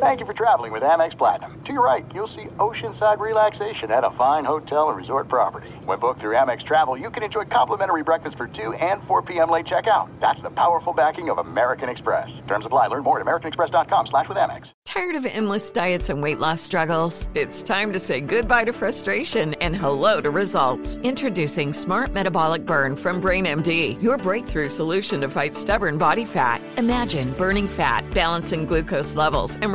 Thank you for traveling with Amex Platinum. To your right, you'll see oceanside relaxation at a fine hotel and resort property. When booked through Amex Travel, you can enjoy complimentary breakfast for 2 and 4 p.m. late checkout. That's the powerful backing of American Express. Terms apply. Learn more at americanexpress.com slash with Amex. Tired of endless diets and weight loss struggles? It's time to say goodbye to frustration and hello to results. Introducing Smart Metabolic Burn from BrainMD, your breakthrough solution to fight stubborn body fat. Imagine burning fat, balancing glucose levels, and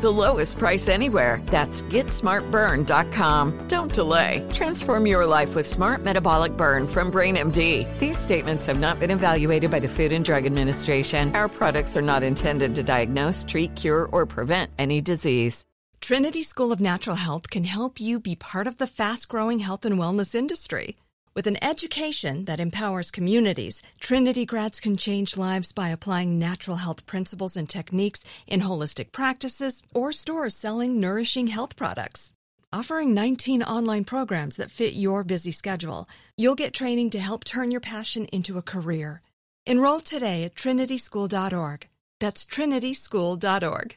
The lowest price anywhere. That's GetSmartBurn.com. Don't delay. Transform your life with Smart Metabolic Burn from BrainMD. These statements have not been evaluated by the Food and Drug Administration. Our products are not intended to diagnose, treat, cure, or prevent any disease. Trinity School of Natural Health can help you be part of the fast growing health and wellness industry. With an education that empowers communities, Trinity grads can change lives by applying natural health principles and techniques in holistic practices or stores selling nourishing health products. Offering 19 online programs that fit your busy schedule, you'll get training to help turn your passion into a career. Enroll today at trinityschool.org. That's trinityschool.org.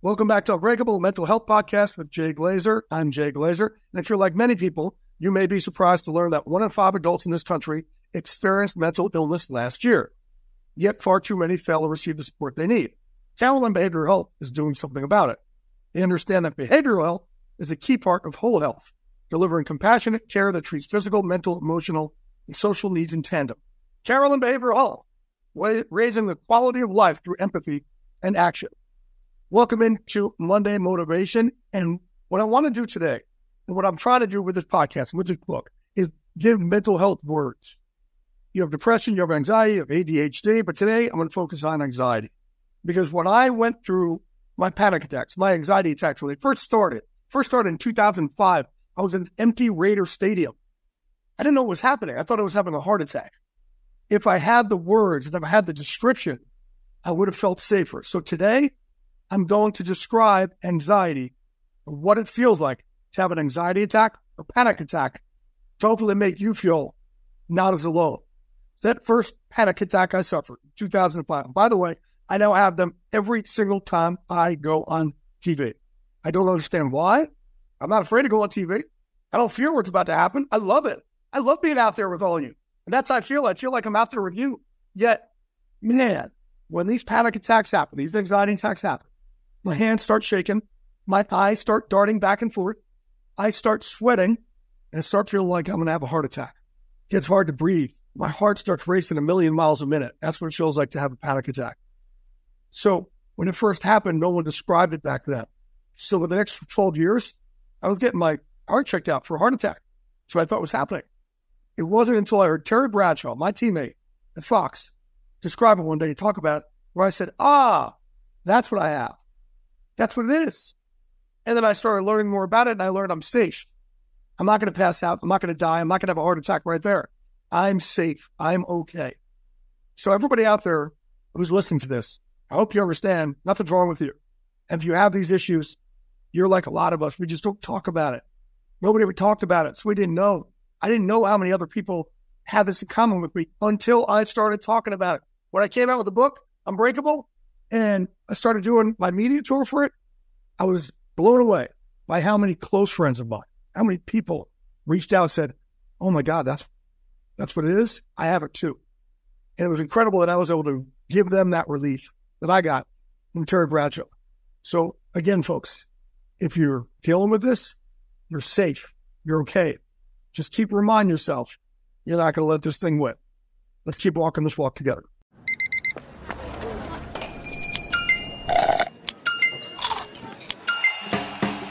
Welcome back to Unbreakable Mental Health Podcast with Jay Glazer. I'm Jay Glazer. And if you're like many people, you may be surprised to learn that one in five adults in this country experienced mental illness last year. Yet far too many fail to receive the support they need. Carelon Behavioral Health is doing something about it. They understand that behavioral health is a key part of whole health, delivering compassionate care that treats physical, mental, emotional, and social needs in tandem. Carelon Behavioral Health, raising the quality of life through empathy and action. Welcome into Monday Motivation. And what I want to do today, and what I'm trying to do with this podcast with this book, is give mental health words. You have depression, you have anxiety, you have ADHD, but today I'm going to focus on anxiety. Because when I went through my panic attacks, my anxiety attacks, when they first started, first started in 2005, I was in an empty Raider Stadium. I didn't know what was happening. I thought I was having a heart attack. If I had the words and if I had the description, I would have felt safer. So today, I'm going to describe anxiety what it feels like to have an anxiety attack or panic attack to hopefully make you feel not as alone. That first panic attack I suffered in 2005. By the way, I now have them every single time I go on TV. I don't understand why. I'm not afraid to go on TV. I don't fear what's about to happen. I love it. I love being out there with all of you. And that's how I feel. I feel like I'm out there with you. Yet, man, when these panic attacks happen, these anxiety attacks happen, my hands start shaking, my eyes start darting back and forth, I start sweating, and start feeling like I'm going to have a heart attack. It gets hard to breathe. My heart starts racing a million miles a minute. That's what it feels like to have a panic attack. So when it first happened, no one described it back then. So for the next 12 years, I was getting my heart checked out for a heart attack. That's what I thought was happening. It wasn't until I heard Terry Bradshaw, my teammate at Fox, describe it one day, talk about it, where I said, ah, that's what I have. That's what it is. And then I started learning more about it and I learned I'm safe. I'm not going to pass out. I'm not going to die. I'm not going to have a heart attack right there. I'm safe. I'm okay. So, everybody out there who's listening to this, I hope you understand nothing's wrong with you. And if you have these issues, you're like a lot of us. We just don't talk about it. Nobody ever talked about it. So, we didn't know. I didn't know how many other people had this in common with me until I started talking about it. When I came out with the book, Unbreakable, and I started doing my media tour for it, I was blown away by how many close friends of mine, how many people reached out and said, "Oh my God, that's that's what it is. I have it too." And it was incredible that I was able to give them that relief that I got from Terry Bradshaw. So again, folks, if you're dealing with this, you're safe. You're okay. Just keep reminding yourself you're not going to let this thing win. Let's keep walking this walk together.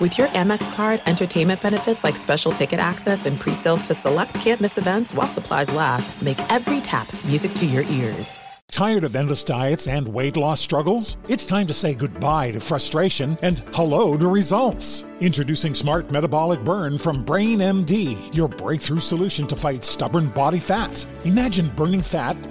With your Amex card, entertainment benefits like special ticket access and pre-sales to select campus events while supplies last, make every tap music to your ears. Tired of endless diets and weight loss struggles? It's time to say goodbye to frustration and hello to results. Introducing Smart Metabolic Burn from Brain MD, your breakthrough solution to fight stubborn body fat. Imagine burning fat,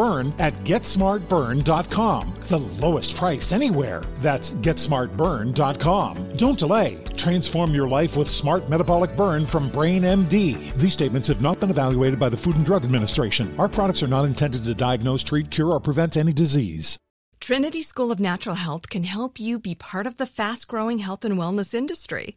Burn at GetSmartBurn.com. The lowest price anywhere. That's GetSmartBurn.com. Don't delay. Transform your life with Smart Metabolic Burn from Brain MD. These statements have not been evaluated by the Food and Drug Administration. Our products are not intended to diagnose, treat, cure, or prevent any disease. Trinity School of Natural Health can help you be part of the fast growing health and wellness industry.